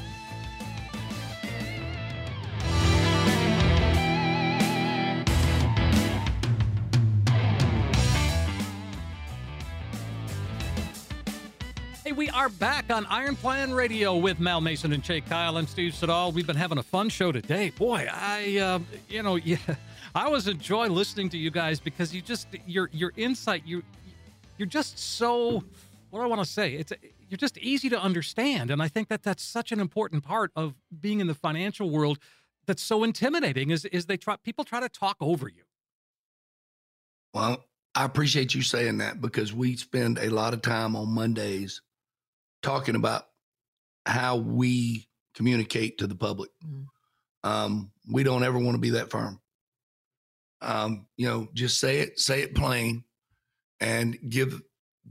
We are back on Iron Plan Radio with Mal Mason and Chae Kyle and Steve Siddall. We've been having a fun show today. Boy, I, uh, you know, yeah, I always enjoy listening to you guys because you just your your insight you you're just so what do I want to say it's you're just easy to understand, and I think that that's such an important part of being in the financial world. That's so intimidating. Is is they try people try to talk over you. Well, I appreciate you saying that because we spend a lot of time on Mondays talking about how we communicate to the public. Mm. Um, we don't ever want to be that firm. Um, you know, just say it, say it plain, and give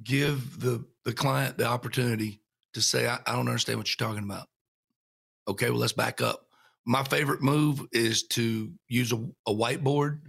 give the the client the opportunity to say, I, I don't understand what you're talking about. Okay, well, let's back up. My favorite move is to use a, a whiteboard,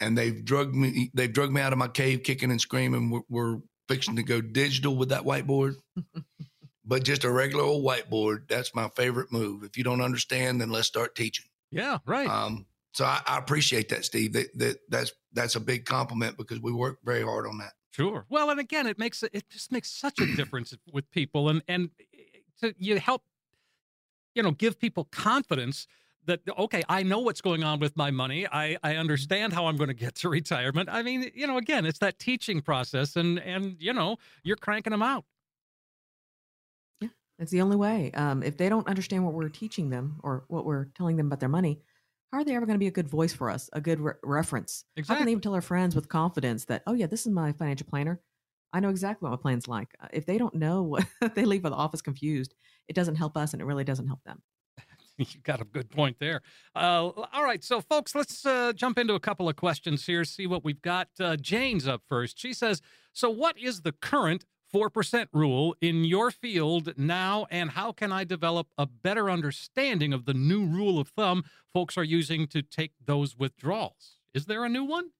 and they've drugged me. They've drugged me out of my cave, kicking and screaming. We're, we're fixing to go digital with that whiteboard, but just a regular old whiteboard. That's my favorite move. If you don't understand, then let's start teaching. Yeah, right. Um, so I, I appreciate that, Steve. That, that that's that's a big compliment because we work very hard on that. Sure. Well, and again, it makes it just makes such a difference with people, and and to, you help, you know, give people confidence that okay, I know what's going on with my money. I I understand how I'm going to get to retirement. I mean, you know, again, it's that teaching process, and and you know, you're cranking them out. Yeah, that's the only way. Um, if they don't understand what we're teaching them or what we're telling them about their money, how are they ever going to be a good voice for us, a good re- reference? How can they even tell our friends with confidence that, oh, yeah, this is my financial planner? I know exactly what my plan's like. Uh, If they don't know what they leave the office confused, it doesn't help us and it really doesn't help them. You got a good point there. Uh, all right, so folks, let's uh, jump into a couple of questions here. See what we've got. Uh, Jane's up first. She says, "So, what is the current four percent rule in your field now, and how can I develop a better understanding of the new rule of thumb folks are using to take those withdrawals? Is there a new one?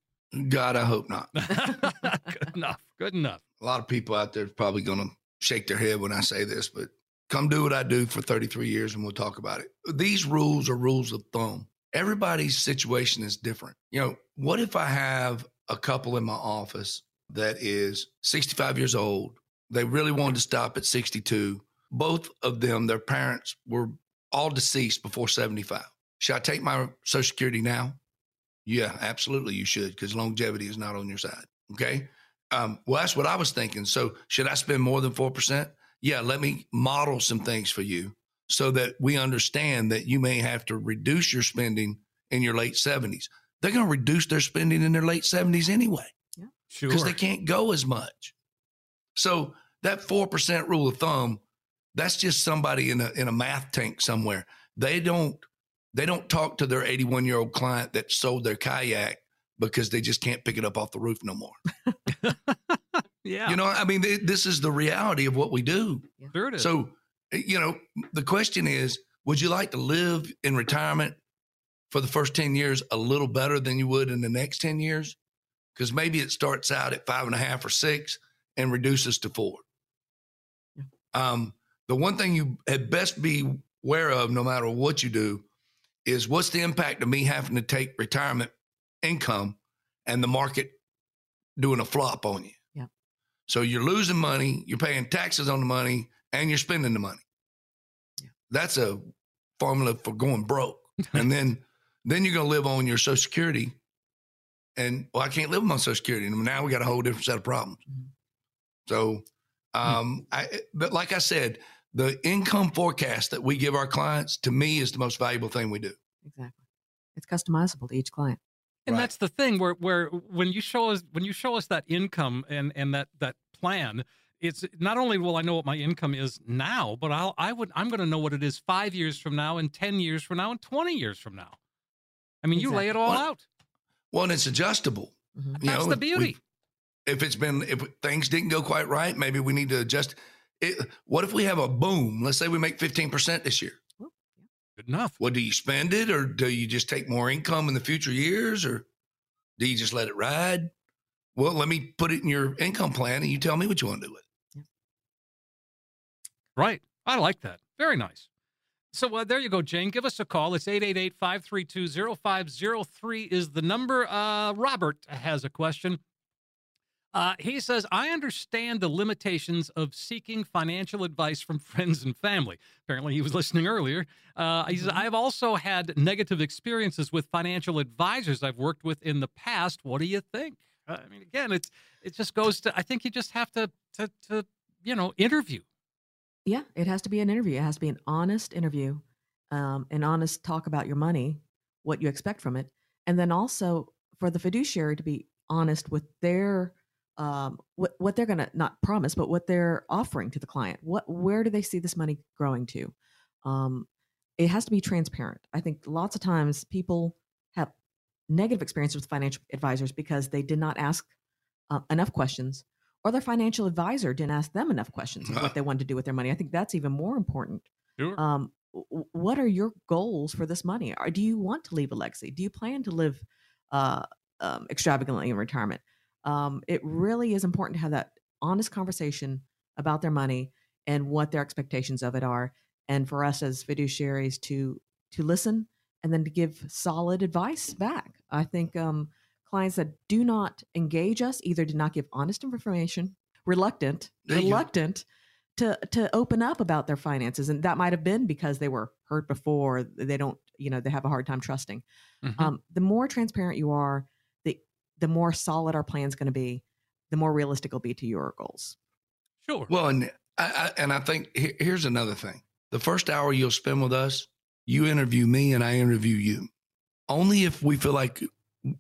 God, I hope not. good enough. Good enough. A lot of people out there are probably going to shake their head when I say this, but come do what I do for 33 years and we'll talk about it. These rules are rules of thumb. Everybody's situation is different. You know, what if I have a couple in my office that is 65 years old? They really wanted to stop at 62. Both of them, their parents were all deceased before 75. Should I take my Social Security now? Yeah, absolutely, you should, because longevity is not on your side. Okay. Um, well, that's what I was thinking. So, should I spend more than 4%? Yeah, let me model some things for you so that we understand that you may have to reduce your spending in your late 70s. They're going to reduce their spending in their late 70s anyway Yeah. Sure. because they can't go as much. So, that 4% rule of thumb, that's just somebody in a, in a math tank somewhere. They don't they don't talk to their 81 year old client that sold their kayak because they just can't pick it up off the roof no more. yeah. You know, I mean, th- this is the reality of what we do. sure it is. So, eh, you know, the question is would you like to live in retirement for the first 10 years a little better than you would in the next 10 years? Because maybe it starts out at five and a half or six and reduces to four. Yeah. Um, the one thing you had best be aware of, no matter what you do, is what's the impact of me having to take retirement income and the market doing a flop on you? So you're losing money, you're paying taxes on the money, and you're spending the money. Yeah. That's a formula for going broke. and then then you're gonna live on your social security. And well, I can't live on my social security. And now we got a whole different set of problems. Mhm. So um I but like I said, the income forecast that we give our clients to me is the most valuable thing we do. Exactly. It's customizable to each client. And Right. that's the thing where where when you show us when you show us that income and and that that plan, it's not only will I know what my income is now, but I'll I would I'm going to know what it is 5 years from now and 10 years from now and 20 years from now. I mean, you lay it all Well, out. Well, and it's adjustable. Mhm. That's know, the if we- beauty. if it's been if things didn't go quite right, maybe we need to adjust. It, what if we have a boom? Let's say we make fifteen percent this year. Good enough. Well, do you spend it, or do you just take more income in the future years, or do you just let it ride? Well, let me put it in your income plan, and you tell me what you want to do with it. Right. I like that. Very nice. So uh, there you go, Jane. Give us a call. It's 888-532-0503 is the number. Uh, Robert has a question. Uh, he says, I understand the limitations of seeking financial advice from friends and family. Apparently, he was listening earlier. Uh, he says, Mhm. I've also had negative experiences with financial advisors I've worked with in the past. What do you think? Uh, I mean, again, it's it just goes to. I think you just have to to, to you know interview. Yeah, it has to be an interview. It has to be an honest interview, um, an honest talk about your money, what you expect from it, and then also for the fiduciary to be honest with their um, what what they're going to not promise, but what they're offering to the client. What where do they see this money growing to? Um, it has to be transparent. I think lots of times people have negative experiences with financial advisors because they did not ask uh, enough questions or their financial advisor didn't ask them enough questions of what they wanted to do with their money. I think that's even more important. Sure. Um, what are your goals for this money? Or do you want to leave a legacy? Do you plan to live uh, um, extravagantly in retirement? Um, it really is important to have that honest conversation about their money and what their expectations of it are, and for us as fiduciaries to to listen and then to give solid advice back. I think um, clients that do not engage us either did not give honest information, reluctant, There reluctant to to open up about their finances, and that might have been because they were hurt before. They don't, you know, they have a hard time trusting. Mhm. Um, the more transparent you are, the the more solid our plan's going to be, the more realistic it'll be to your goals. sure. Well, and I, I and I think he- here's another thing. The first hour you'll spend with us, you interview me and I interview you. Only if we feel like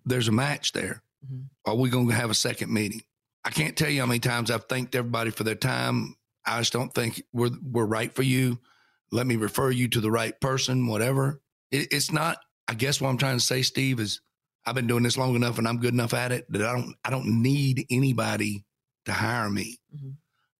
there's a match there, Mhm. are we going to have a second meeting. I can't tell you how many times I've thanked everybody for their time. I just don't think we're we're right for you. Let me refer you to the right person. Whatever. It, it's not. I guess what I'm trying to say, Steve, is I've been doing this long enough and I'm good enough at it that I don't I don't need anybody to hire me. Mhm.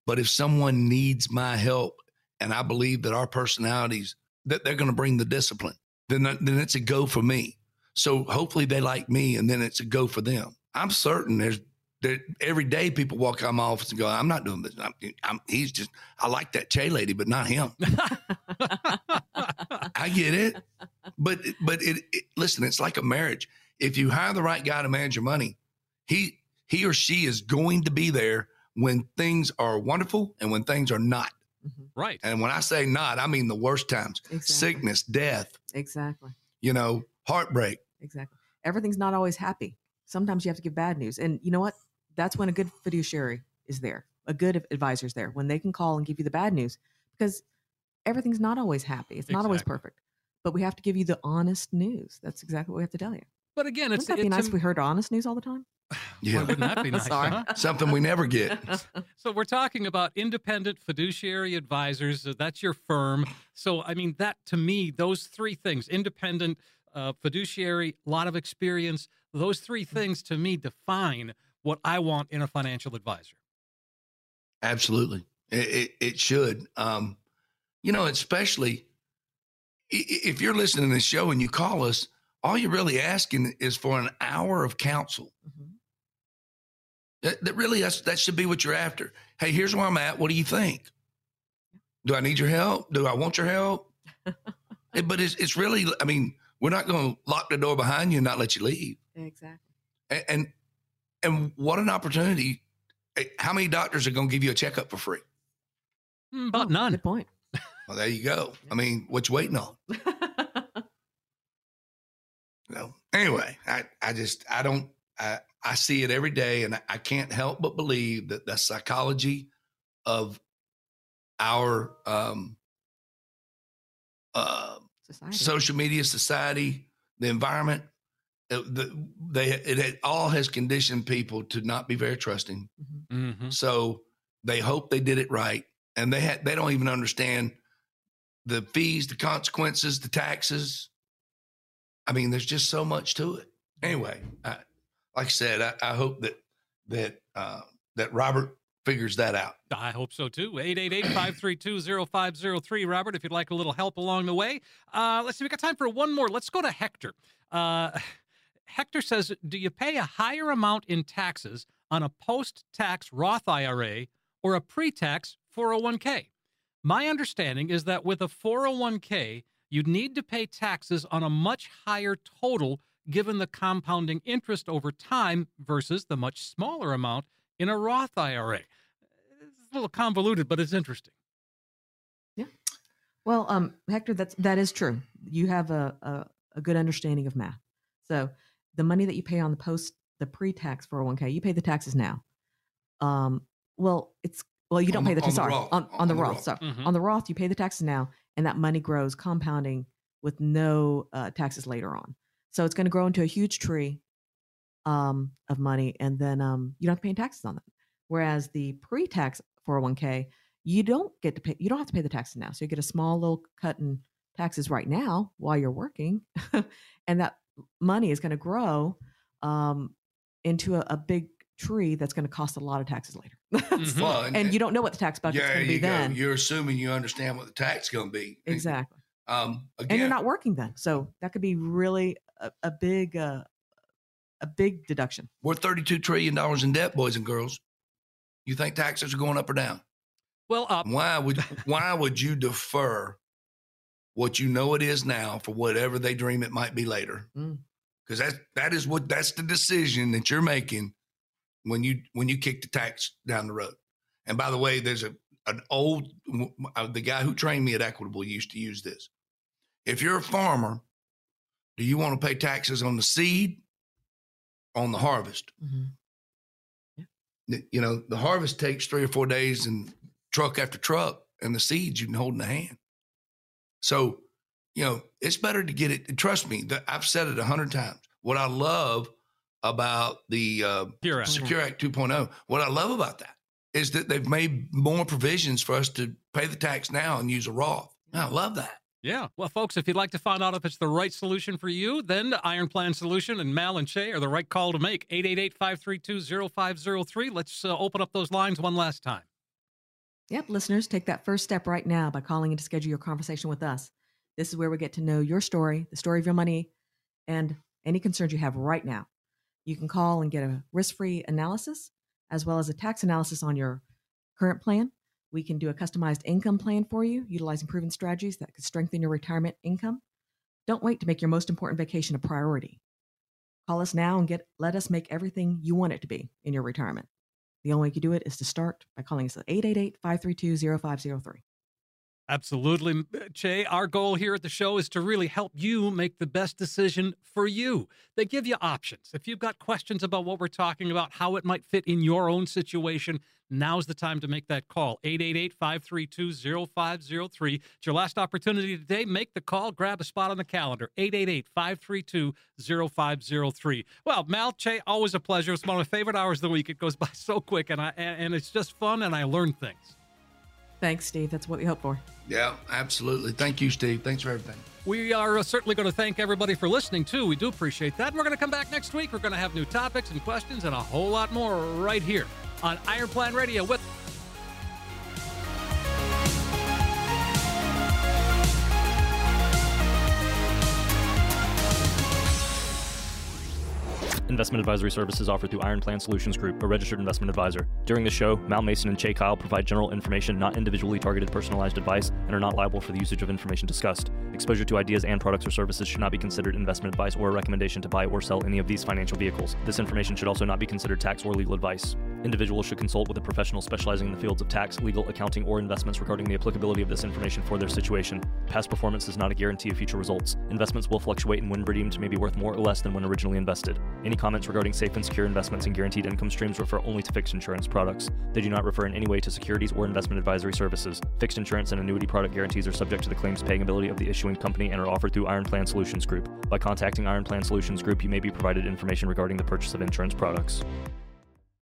But if someone needs my help and I believe that our personalities that they're going to bring the discipline, then then it's a go for me. So hopefully they like me and then it's a go for them. I'm certain there's there, every day people walk out of my office and go, I'm not doing this. I'm, I'm, he's just, I like that Chae lady, but not him. I get it. But, but it, it, listen, it's like a marriage. If you hire the right guy to manage your money, he, he or she is going to be there when things are wonderful and when things are not. Mhm. right. And when I say not, I mean the worst times Exactly. sickness, death, Exactly. you know, heartbreak. Exactly. Everything's not always happy. Sometimes you have to give bad news. And you know what? That's when a good fiduciary is there. A good advisor is there when they can call and give you the bad news because everything's not always happy. It's not always perfect. But we have to give you the honest news. That's exactly what we have to tell you. But again, it's Wouldn't that be it's nice a- if we heard honest news all the time? Yeah. Wouldn't that be nice? Sorry. huh? Something we never get. So we're talking about independent fiduciary advisors. That's your firm. So I mean, that to me, those three things: independent, uh, fiduciary, a lot of experience. Those three things to me define what I want in a financial advisor. Absolutely. It, it, it should. Um, you know, especially i- i- if you're listening to the show and you call us, all you're really asking is for an hour of counsel. Mhm. That, that really, that's, that should be what you're after. Hey, here's where I'm at. What do you think? Do I need your help? Do I want your help? Eh, but it's, it's really, I mean, we're not going to lock the door behind you and not let you leave. Exactly. And, and, and what an opportunity. How many doctors are going to give you a checkup for free? Hmm, About Oh, none. Good point. Well, there you go. I mean, what you waiting on? You know. Anyway, I, I just I don't I, I see it every day, and I, I can't help but believe that the psychology of our um, uh, social media society, the environment, uh, the, they it, it all has conditioned people to not be very trusting. Mhm. hmm So they hope they did it right, and they ha- they don't even understand the fees, the consequences, the taxes. I mean, there's just so much to it. Anyway, I, like I said, I, I hope that that uh, that Robert figures that out. I hope so too. 888-532-0503. Robert, if you'd like a little help along the way. Uh, let's see, we got time for one more. Let's go to Hector. Uh, Hector says, do you pay a higher amount in taxes on a post-tax Roth IRA or a pre-tax 401k? My understanding is that with a 401k, you'd need to pay taxes on a much higher total given the compounding interest over time versus the much smaller amount in a Roth IRA. It's a little convoluted, but it's interesting. Yeah. Well, um, Hector, that's that is true. You have a, a a good understanding of math. So the money that you pay on the post the pre-tax 401k, you pay the taxes now. Um, well, it's well, you don't On pay the- the, on the sorry Roth, on, on, on the the Roth. Roth. Sorry, Mhm. on the Roth, you pay the taxes now, and that money grows compounding with no uh, taxes later on. So it's going to grow into a huge tree um, of money, and then um, you don't have to pay taxes on that. Whereas the pre-tax 401k, you don't get to pay. You don't have to pay the taxes now, so you get a small little cut in taxes right now while you're working, and that money is going to grow um, into a, a big tree that's going to cost a lot of taxes later. Mhm. Well, and you don't know what the tax bucket's yeah, going to be go. then. You're assuming you understand what the tax is going to be. Exactly. Um, again, And you're not working then. So that could be really a, a big uh, a big deduction. we're 32 trillion dollars in debt, boys and girls. You think taxes are going up or down? Well, uh, Why would why would you defer what you know it is now for whatever they dream it might be later? Mm. Because that's that is what that's the decision that you're making when you when you kick the tax down the road. And by the way, there's a an old uh, the guy who trained me at Equitable used to use this. If you're a farmer, do you want to pay taxes on the seed, on the harvest? Th- You know, the harvest takes three or four days and truck after truck, and the seeds you can hold in the hand. So, you know, it's better to get it. Trust me, I've said it a hundred times. What I love about the uh, here, Act. Secure Act 2.0, what I love about that is that they've made more provisions for us to pay the tax now and use a Roth. I love that. Yeah. Well, folks, if you'd like to find out if it's the right solution for you, then the Iron Plan Solution and Mal and Chae are the right call to make. 888 532 0503. Let's uh, open up those lines one last time. Yep, listeners, take that first step right now by calling in to schedule your conversation with us. This is where we get to know your story, the story of your money, and any concerns you have right now. You can call and get a risk free analysis as well as a tax analysis on your current plan. We can do a customized income plan for you utilizing proven strategies that could strengthen your retirement income. Don't wait to make your most important vacation a priority. Call us now and get let us make everything you want it to be in your retirement. The only way you can do it is to start by calling us at 888 532 0503. Absolutely, M- uh, Chae. Our goal here at the show is to really help you make the best decision for you. They give you options. If you've got questions about what we're talking about, how it might fit in your own situation, now's the time to make that call. 888 532 0503. It's your last opportunity today. Make the call, grab a spot on the calendar. 888 532 0503. Well, Mal, Chae, always a pleasure. It's one of my favorite hours of the week. It goes by so quick, and, I, and it's just fun, and I learn things. Thanks, Steve. That's what we hope for. Yeah, absolutely. Thank you, Steve. Thanks for everything. We are uh, certainly going to thank everybody for listening, too. We do appreciate that. And we're going to come back next week. We're going to have new topics and questions and a whole lot more right here on Iron Plan Radio with Investment advisory services offered through Iron Plan Solutions Group, a registered investment advisor. During the show, Mal Mason and Chae Kyle provide general information, not individually targeted personalized advice, and are not liable for the usage of information discussed. Exposure to ideas and products or services should not be considered investment advice or a recommendation to buy or sell any of these financial vehicles. This information should also not be considered tax or legal advice. Individuals should consult with a professional specializing in the fields of tax, legal, accounting, or investments regarding the applicability of this information for their situation. Past performance is not a guarantee of future results. Investments will fluctuate and when redeemed may be worth more or less than when originally invested. Any comments regarding safe and secure investments and guaranteed income streams refer only to fixed insurance products. They do not refer in any way to securities or investment advisory services. Fixed insurance and annuity product guarantees are subject to the claims paying ability of the issuing company and are offered through Iron Plan Solutions Group. By contacting Iron Plan Solutions Group, you may be provided information regarding the purchase of insurance products.